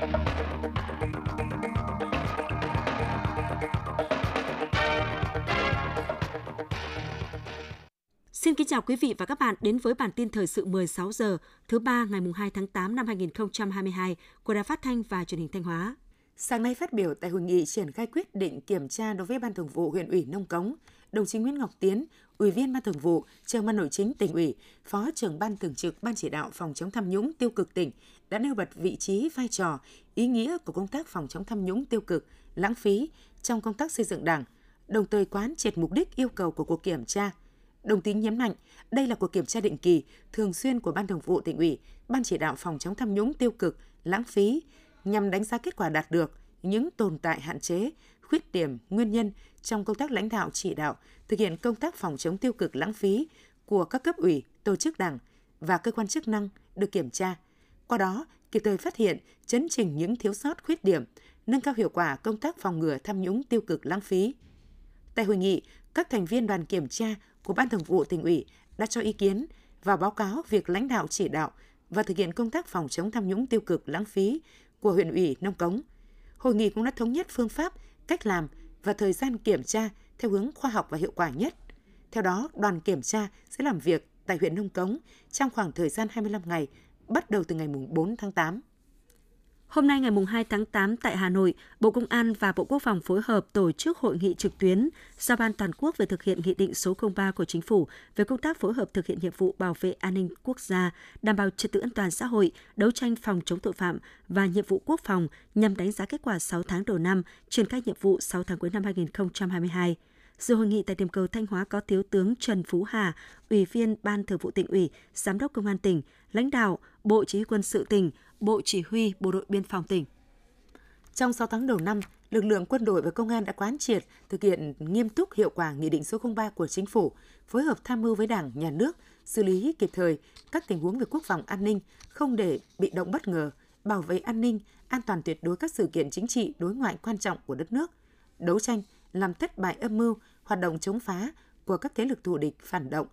Xin kính chào quý vị và các bạn đến với bản tin thời sự 16 giờ thứ ba ngày 2 tháng 8 năm 2022 của Đài Phát thanh và Truyền hình Thanh Hóa. Sáng nay phát biểu tại hội nghị triển khai quyết định kiểm tra đối với Ban Thường vụ huyện ủy Nông Cống, đồng chí Nguyễn Ngọc Tiến, Ủy viên Ban Thường vụ, Trưởng ban Nội chính tỉnh ủy, Phó trưởng Ban Thường trực Ban chỉ đạo phòng chống tham nhũng tiêu cực tỉnh đã nêu bật vị trí, vai trò, ý nghĩa của công tác phòng chống tham nhũng tiêu cực, lãng phí trong công tác xây dựng Đảng, đồng thời quán triệt mục đích yêu cầu của cuộc kiểm tra. Đồng tín nhấn mạnh, đây là cuộc kiểm tra định kỳ, thường xuyên của Ban Thường vụ tỉnh ủy, Ban chỉ đạo phòng chống tham nhũng tiêu cực, lãng phí nhằm đánh giá kết quả đạt được, những tồn tại hạn chế, khuyết điểm, nguyên nhân trong công tác lãnh đạo chỉ đạo, thực hiện công tác phòng chống tiêu cực lãng phí của các cấp ủy, tổ chức đảng và cơ quan chức năng được kiểm tra. Qua đó, kịp thời phát hiện, chấn chỉnh những thiếu sót khuyết điểm, nâng cao hiệu quả công tác phòng ngừa tham nhũng tiêu cực lãng phí. Tại hội nghị, các thành viên đoàn kiểm tra của Ban Thường vụ tỉnh ủy đã cho ý kiến và báo cáo việc lãnh đạo chỉ đạo và thực hiện công tác phòng chống tham nhũng tiêu cực lãng phí của huyện ủy Nông Cống. Hội nghị cũng đã thống nhất phương pháp, cách làm và thời gian kiểm tra theo hướng khoa học và hiệu quả nhất. Theo đó, đoàn kiểm tra sẽ làm việc tại huyện Nông Cống trong khoảng thời gian 25 ngày, bắt đầu từ ngày 4 tháng 8. Hôm nay ngày 2 tháng 8 tại Hà Nội, Bộ Công an và Bộ Quốc phòng phối hợp tổ chức hội nghị trực tuyến do Ban Toàn quốc về thực hiện Nghị định số 03 của Chính phủ về công tác phối hợp thực hiện nhiệm vụ bảo vệ an ninh quốc gia, đảm bảo trật tự an toàn xã hội, đấu tranh phòng chống tội phạm và nhiệm vụ quốc phòng nhằm đánh giá kết quả 6 tháng đầu năm, triển khai nhiệm vụ 6 tháng cuối năm 2022. Dự hội nghị tại điểm cầu Thanh Hóa có Thiếu tướng Trần Phú Hà, Ủy viên Ban Thường vụ tỉnh ủy, Giám đốc Công an tỉnh, lãnh đạo Bộ Chỉ huy quân sự tỉnh, Bộ Chỉ huy Bộ đội Biên phòng tỉnh. Trong 6 tháng đầu năm, lực lượng quân đội và công an đã quán triệt thực hiện nghiêm túc hiệu quả Nghị định số 03 của Chính phủ, phối hợp tham mưu với Đảng, Nhà nước, xử lý kịp thời các tình huống về quốc phòng an ninh, không để bị động bất ngờ, bảo vệ an ninh, an toàn tuyệt đối các sự kiện chính trị đối ngoại quan trọng của đất nước, đấu tranh, làm thất bại âm mưu, hoạt động chống phá của các thế lực thù địch phản động,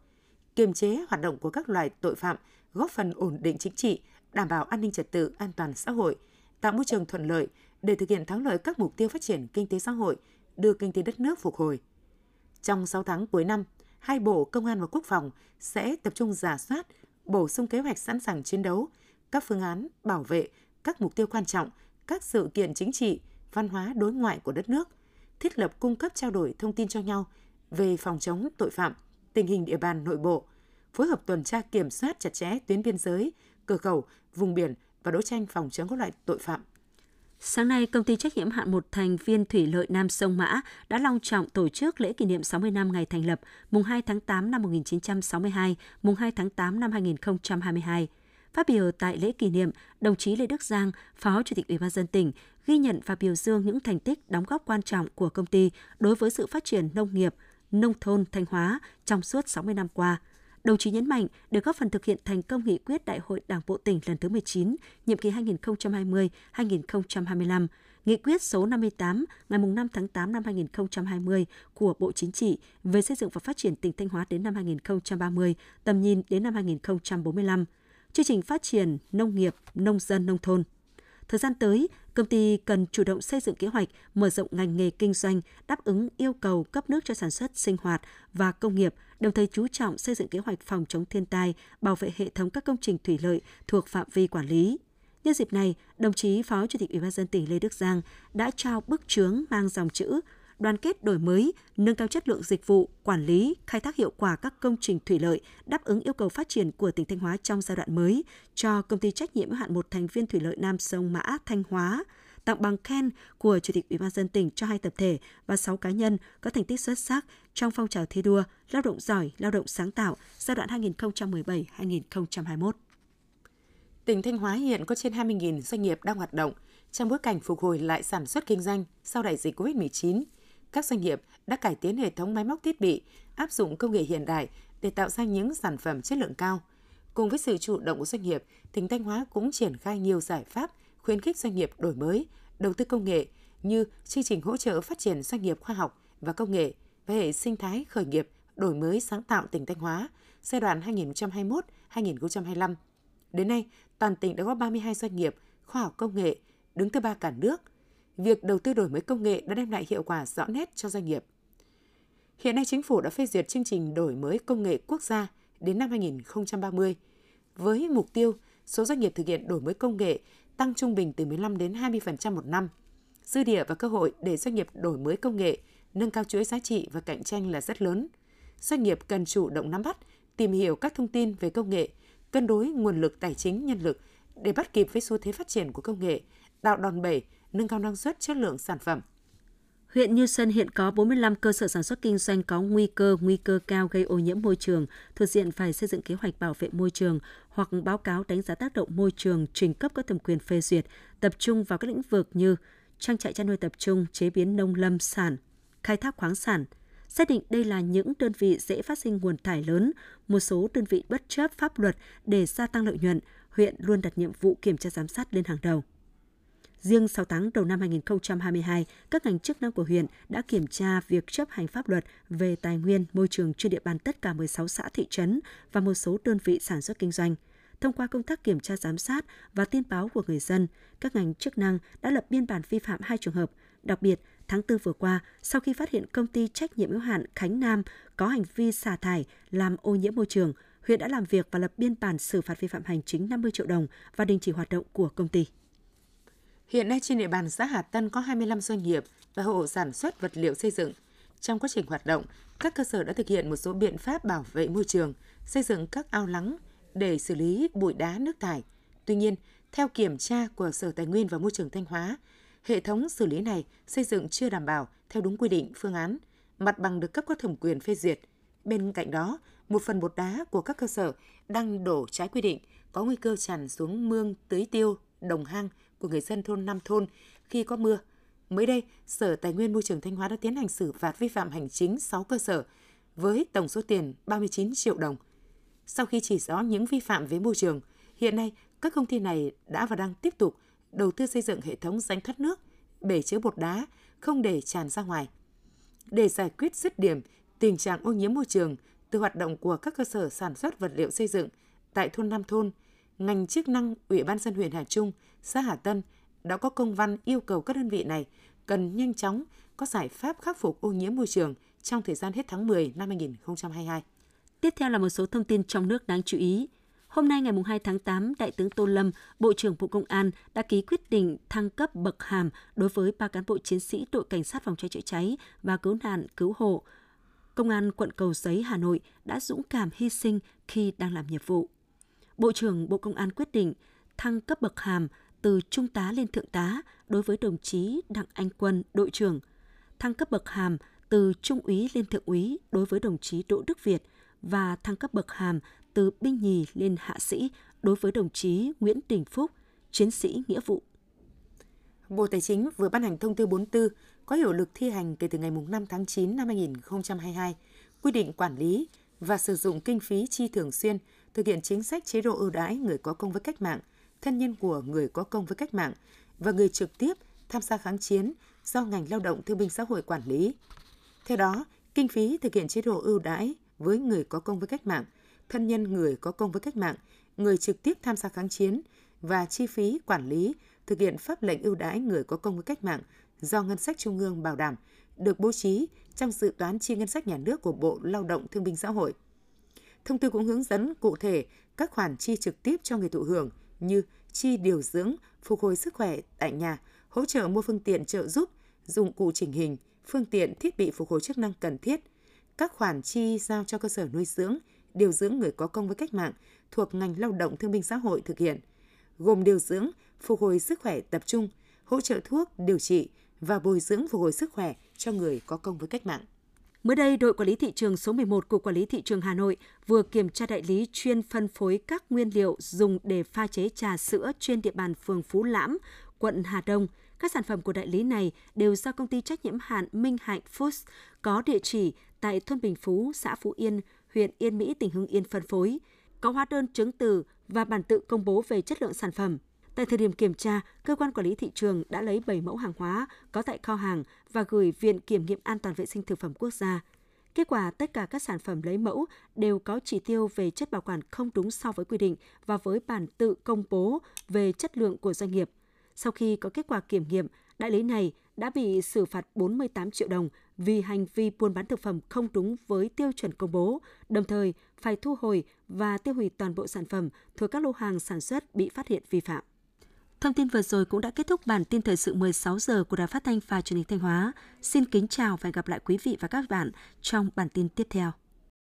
kiềm chế hoạt động của các loại tội phạm, góp phần ổn định chính trị, đảm bảo an ninh trật tự, an toàn xã hội, tạo môi trường thuận lợi để thực hiện thắng lợi các mục tiêu phát triển kinh tế xã hội, đưa kinh tế đất nước phục hồi. Trong 6 tháng cuối năm, hai bộ Công an và Quốc phòng sẽ tập trung giả soát, bổ sung kế hoạch sẵn sàng chiến đấu, các phương án bảo vệ các mục tiêu quan trọng, các sự kiện chính trị, văn hóa đối ngoại của đất nước, thiết lập cung cấp trao đổi thông tin cho nhau về phòng chống tội phạm, tình hình địa bàn nội bộ, phối hợp tuần tra kiểm soát chặt chẽ tuyến biên giới, cửa khẩu, vùng biển và đấu tranh phòng chống các loại tội phạm. Sáng nay, công ty trách nhiệm hạn một thành viên thủy lợi Nam Sông Mã đã long trọng tổ chức lễ kỷ niệm 60 năm ngày thành lập, mùng 2 tháng 8 năm 1962, mùng 2 tháng 8 năm 2022. Phát biểu tại lễ kỷ niệm, đồng chí Lê Đức Giang, Phó Chủ tịch Ủy ban dân tỉnh, ghi nhận và biểu dương những thành tích đóng góp quan trọng của công ty đối với sự phát triển nông nghiệp, nông thôn Thanh Hóa trong suốt 60 năm qua. Đồng chí nhấn mạnh để góp phần thực hiện thành công nghị quyết Đại hội Đảng bộ tỉnh lần thứ 19, nhiệm kỳ 2020-2025, Nghị quyết số 58 ngày 5 tháng 8 năm 2020 của Bộ Chính trị về xây dựng và phát triển tỉnh Thanh Hóa đến năm 2030, tầm nhìn đến năm 2045, chương trình phát triển nông nghiệp, nông dân, nông thôn. Thời gian tới, công ty cần chủ động xây dựng kế hoạch mở rộng ngành nghề kinh doanh đáp ứng yêu cầu cấp nước cho sản xuất sinh hoạt và công nghiệp, đồng thời chú trọng xây dựng kế hoạch phòng chống thiên tai, bảo vệ hệ thống các công trình thủy lợi thuộc phạm vi quản lý. Nhân dịp này, đồng chí Phó Chủ tịch Ủy ban dân tỉnh Lê Đức Giang đã trao bức chướng mang dòng chữ đoàn kết đổi mới, nâng cao chất lượng dịch vụ, quản lý, khai thác hiệu quả các công trình thủy lợi, đáp ứng yêu cầu phát triển của tỉnh Thanh Hóa trong giai đoạn mới cho công ty trách nhiệm hữu hạn một thành viên thủy lợi Nam Sông Mã Thanh Hóa, tặng bằng khen của Chủ tịch Ủy ban dân tỉnh cho hai tập thể và 6 cá nhân có thành tích xuất sắc trong phong trào thi đua lao động giỏi, lao động sáng tạo giai đoạn 2017-2021. Tỉnh Thanh Hóa hiện có trên 20.000 doanh nghiệp đang hoạt động trong bối cảnh phục hồi lại sản xuất kinh doanh sau đại dịch COVID-19 các doanh nghiệp đã cải tiến hệ thống máy móc thiết bị, áp dụng công nghệ hiện đại để tạo ra những sản phẩm chất lượng cao. Cùng với sự chủ động của doanh nghiệp, tỉnh Thanh Hóa cũng triển khai nhiều giải pháp khuyến khích doanh nghiệp đổi mới, đầu tư công nghệ như chương trình hỗ trợ phát triển doanh nghiệp khoa học và công nghệ và hệ sinh thái khởi nghiệp đổi mới sáng tạo tỉnh Thanh Hóa giai đoạn 2021-2025. Đến nay, toàn tỉnh đã có 32 doanh nghiệp khoa học công nghệ đứng thứ ba cả nước. Việc đầu tư đổi mới công nghệ đã đem lại hiệu quả rõ nét cho doanh nghiệp. Hiện nay chính phủ đã phê duyệt chương trình đổi mới công nghệ quốc gia đến năm 2030 với mục tiêu số doanh nghiệp thực hiện đổi mới công nghệ tăng trung bình từ 15 đến 20% một năm. Dư địa và cơ hội để doanh nghiệp đổi mới công nghệ, nâng cao chuỗi giá trị và cạnh tranh là rất lớn. Doanh nghiệp cần chủ động nắm bắt, tìm hiểu các thông tin về công nghệ, cân đối nguồn lực tài chính nhân lực để bắt kịp với xu thế phát triển của công nghệ, tạo đòn bẩy, nâng cao năng suất chất lượng sản phẩm. Huyện Như Sơn hiện có 45 cơ sở sản xuất kinh doanh có nguy cơ, nguy cơ cao gây ô nhiễm môi trường, thuộc diện phải xây dựng kế hoạch bảo vệ môi trường hoặc báo cáo đánh giá tác động môi trường trình cấp có thẩm quyền phê duyệt, tập trung vào các lĩnh vực như trang trại chăn nuôi tập trung, chế biến nông lâm sản, khai thác khoáng sản. Xác định đây là những đơn vị dễ phát sinh nguồn thải lớn, một số đơn vị bất chấp pháp luật để gia tăng lợi nhuận, huyện luôn đặt nhiệm vụ kiểm tra giám sát lên hàng đầu. Riêng 6 tháng đầu năm 2022, các ngành chức năng của huyện đã kiểm tra việc chấp hành pháp luật về tài nguyên môi trường trên địa bàn tất cả 16 xã thị trấn và một số đơn vị sản xuất kinh doanh. Thông qua công tác kiểm tra giám sát và tin báo của người dân, các ngành chức năng đã lập biên bản vi phạm hai trường hợp. Đặc biệt, tháng 4 vừa qua, sau khi phát hiện công ty trách nhiệm hữu hạn Khánh Nam có hành vi xả thải làm ô nhiễm môi trường, huyện đã làm việc và lập biên bản xử phạt vi phạm hành chính 50 triệu đồng và đình chỉ hoạt động của công ty. Hiện nay trên địa bàn xã Hà Tân có 25 doanh nghiệp và hộ sản xuất vật liệu xây dựng. Trong quá trình hoạt động, các cơ sở đã thực hiện một số biện pháp bảo vệ môi trường, xây dựng các ao lắng để xử lý bụi đá nước thải. Tuy nhiên, theo kiểm tra của Sở Tài nguyên và Môi trường Thanh Hóa, hệ thống xử lý này xây dựng chưa đảm bảo theo đúng quy định phương án, mặt bằng được cấp có thẩm quyền phê duyệt. Bên cạnh đó, một phần bột đá của các cơ sở đang đổ trái quy định, có nguy cơ tràn xuống mương tưới tiêu, đồng hang của người dân thôn Nam Thôn khi có mưa. Mới đây, Sở Tài nguyên Môi trường Thanh Hóa đã tiến hành xử phạt vi phạm hành chính 6 cơ sở với tổng số tiền 39 triệu đồng. Sau khi chỉ rõ những vi phạm về môi trường, hiện nay các công ty này đã và đang tiếp tục đầu tư xây dựng hệ thống rãnh thoát nước, bể chứa bột đá, không để tràn ra ngoài. Để giải quyết dứt điểm tình trạng ô nhiễm môi trường từ hoạt động của các cơ sở sản xuất vật liệu xây dựng tại thôn Nam Thôn, ngành chức năng Ủy ban dân huyện Hà Trung, xã Hà Tân đã có công văn yêu cầu các đơn vị này cần nhanh chóng có giải pháp khắc phục ô nhiễm môi trường trong thời gian hết tháng 10 năm 2022. Tiếp theo là một số thông tin trong nước đáng chú ý. Hôm nay ngày 2 tháng 8, Đại tướng Tô Lâm, Bộ trưởng Bộ Công an đã ký quyết định thăng cấp bậc hàm đối với ba cán bộ chiến sĩ đội cảnh sát phòng cháy chữa cháy và cứu nạn cứu hộ. Công an quận Cầu Giấy, Hà Nội đã dũng cảm hy sinh khi đang làm nhiệm vụ. Bộ trưởng Bộ Công an quyết định thăng cấp bậc hàm từ trung tá lên thượng tá đối với đồng chí Đặng Anh Quân, đội trưởng, thăng cấp bậc hàm từ trung úy lên thượng úy đối với đồng chí Đỗ Đức Việt và thăng cấp bậc hàm từ binh nhì lên hạ sĩ đối với đồng chí Nguyễn Đình Phúc, chiến sĩ nghĩa vụ. Bộ Tài chính vừa ban hành thông tư 44 có hiệu lực thi hành kể từ ngày 5 tháng 9 năm 2022, quy định quản lý và sử dụng kinh phí chi thường xuyên thực hiện chính sách chế độ ưu đãi người có công với cách mạng, thân nhân của người có công với cách mạng và người trực tiếp tham gia kháng chiến do ngành lao động thương binh xã hội quản lý. Theo đó, kinh phí thực hiện chế độ ưu đãi với người có công với cách mạng, thân nhân người có công với cách mạng, người trực tiếp tham gia kháng chiến và chi phí quản lý thực hiện pháp lệnh ưu đãi người có công với cách mạng do ngân sách trung ương bảo đảm được bố trí trong dự toán chi ngân sách nhà nước của Bộ Lao động Thương binh Xã hội. Thông tư cũng hướng dẫn cụ thể các khoản chi trực tiếp cho người thụ hưởng như chi điều dưỡng, phục hồi sức khỏe tại nhà, hỗ trợ mua phương tiện trợ giúp, dụng cụ chỉnh hình, phương tiện thiết bị phục hồi chức năng cần thiết, các khoản chi giao cho cơ sở nuôi dưỡng, điều dưỡng người có công với cách mạng thuộc ngành lao động thương binh xã hội thực hiện, gồm điều dưỡng, phục hồi sức khỏe tập trung, hỗ trợ thuốc, điều trị và bồi dưỡng phục hồi sức khỏe cho người có công với cách mạng. Mới đây, đội quản lý thị trường số 11 của Quản lý thị trường Hà Nội vừa kiểm tra đại lý chuyên phân phối các nguyên liệu dùng để pha chế trà sữa trên địa bàn phường Phú Lãm, quận Hà Đông. Các sản phẩm của đại lý này đều do công ty trách nhiệm hạn Minh Hạnh Foods có địa chỉ tại thôn Bình Phú, xã Phú Yên, huyện Yên Mỹ, tỉnh Hưng Yên phân phối, có hóa đơn chứng từ và bản tự công bố về chất lượng sản phẩm. Tại thời điểm kiểm tra, cơ quan quản lý thị trường đã lấy 7 mẫu hàng hóa có tại kho hàng và gửi Viện Kiểm nghiệm An toàn vệ sinh thực phẩm quốc gia. Kết quả, tất cả các sản phẩm lấy mẫu đều có chỉ tiêu về chất bảo quản không đúng so với quy định và với bản tự công bố về chất lượng của doanh nghiệp. Sau khi có kết quả kiểm nghiệm, đại lý này đã bị xử phạt 48 triệu đồng vì hành vi buôn bán thực phẩm không đúng với tiêu chuẩn công bố, đồng thời phải thu hồi và tiêu hủy toàn bộ sản phẩm thuộc các lô hàng sản xuất bị phát hiện vi phạm. Thông tin vừa rồi cũng đã kết thúc bản tin thời sự 16 giờ của Đài Phát thanh và Truyền hình Thanh Hóa. Xin kính chào và hẹn gặp lại quý vị và các bạn trong bản tin tiếp theo.